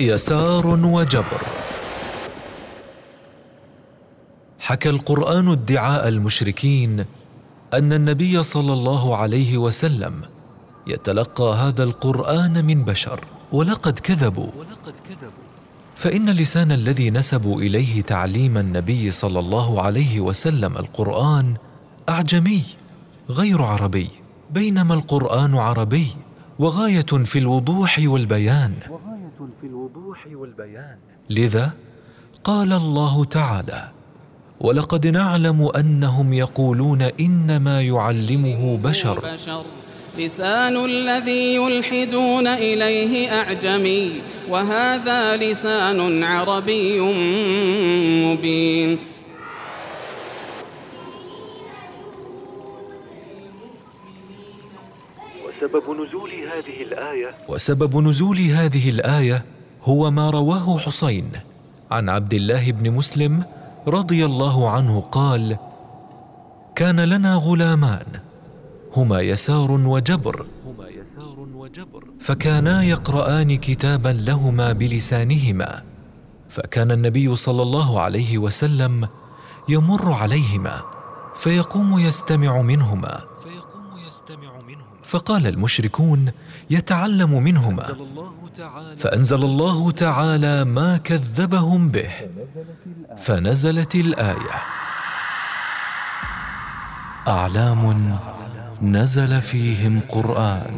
يسار وجبر. حكى القرآن ادعاء المشركين أن النبي صلى الله عليه وسلم يتلقى هذا القرآن من بشر. ولقد كذبوا. فإن اللسان الذي نسبوا إليه تعليم النبي صلى الله عليه وسلم القرآن أعجمي غير عربي بينما القرآن عربي. وغاية في الوضوح والبيان. لذا قال الله تعالى ولقد نعلم أنهم يقولون إنما يعلمه بشر. لسان الذي يلحدون إليه أعجمي وهذا لسان عربي مبين. وسبب نزول هذه الآية وسبب نزول هذه الآية هو ما رواه حسين عن عبد الله بن مسلم رضي الله عنه قال كان لنا غلامان هما يسار وجبر فكانا يقرآن كتابا لهما بلسانهما فكان النبي صلى الله عليه وسلم يمر عليهما فيقوم يستمع منهما. فقال المشركون يتعلم منهما. فأنزل الله تعالى ما كذبهم به. فنزلت الآية. أعلام نزل فيهم قرآن.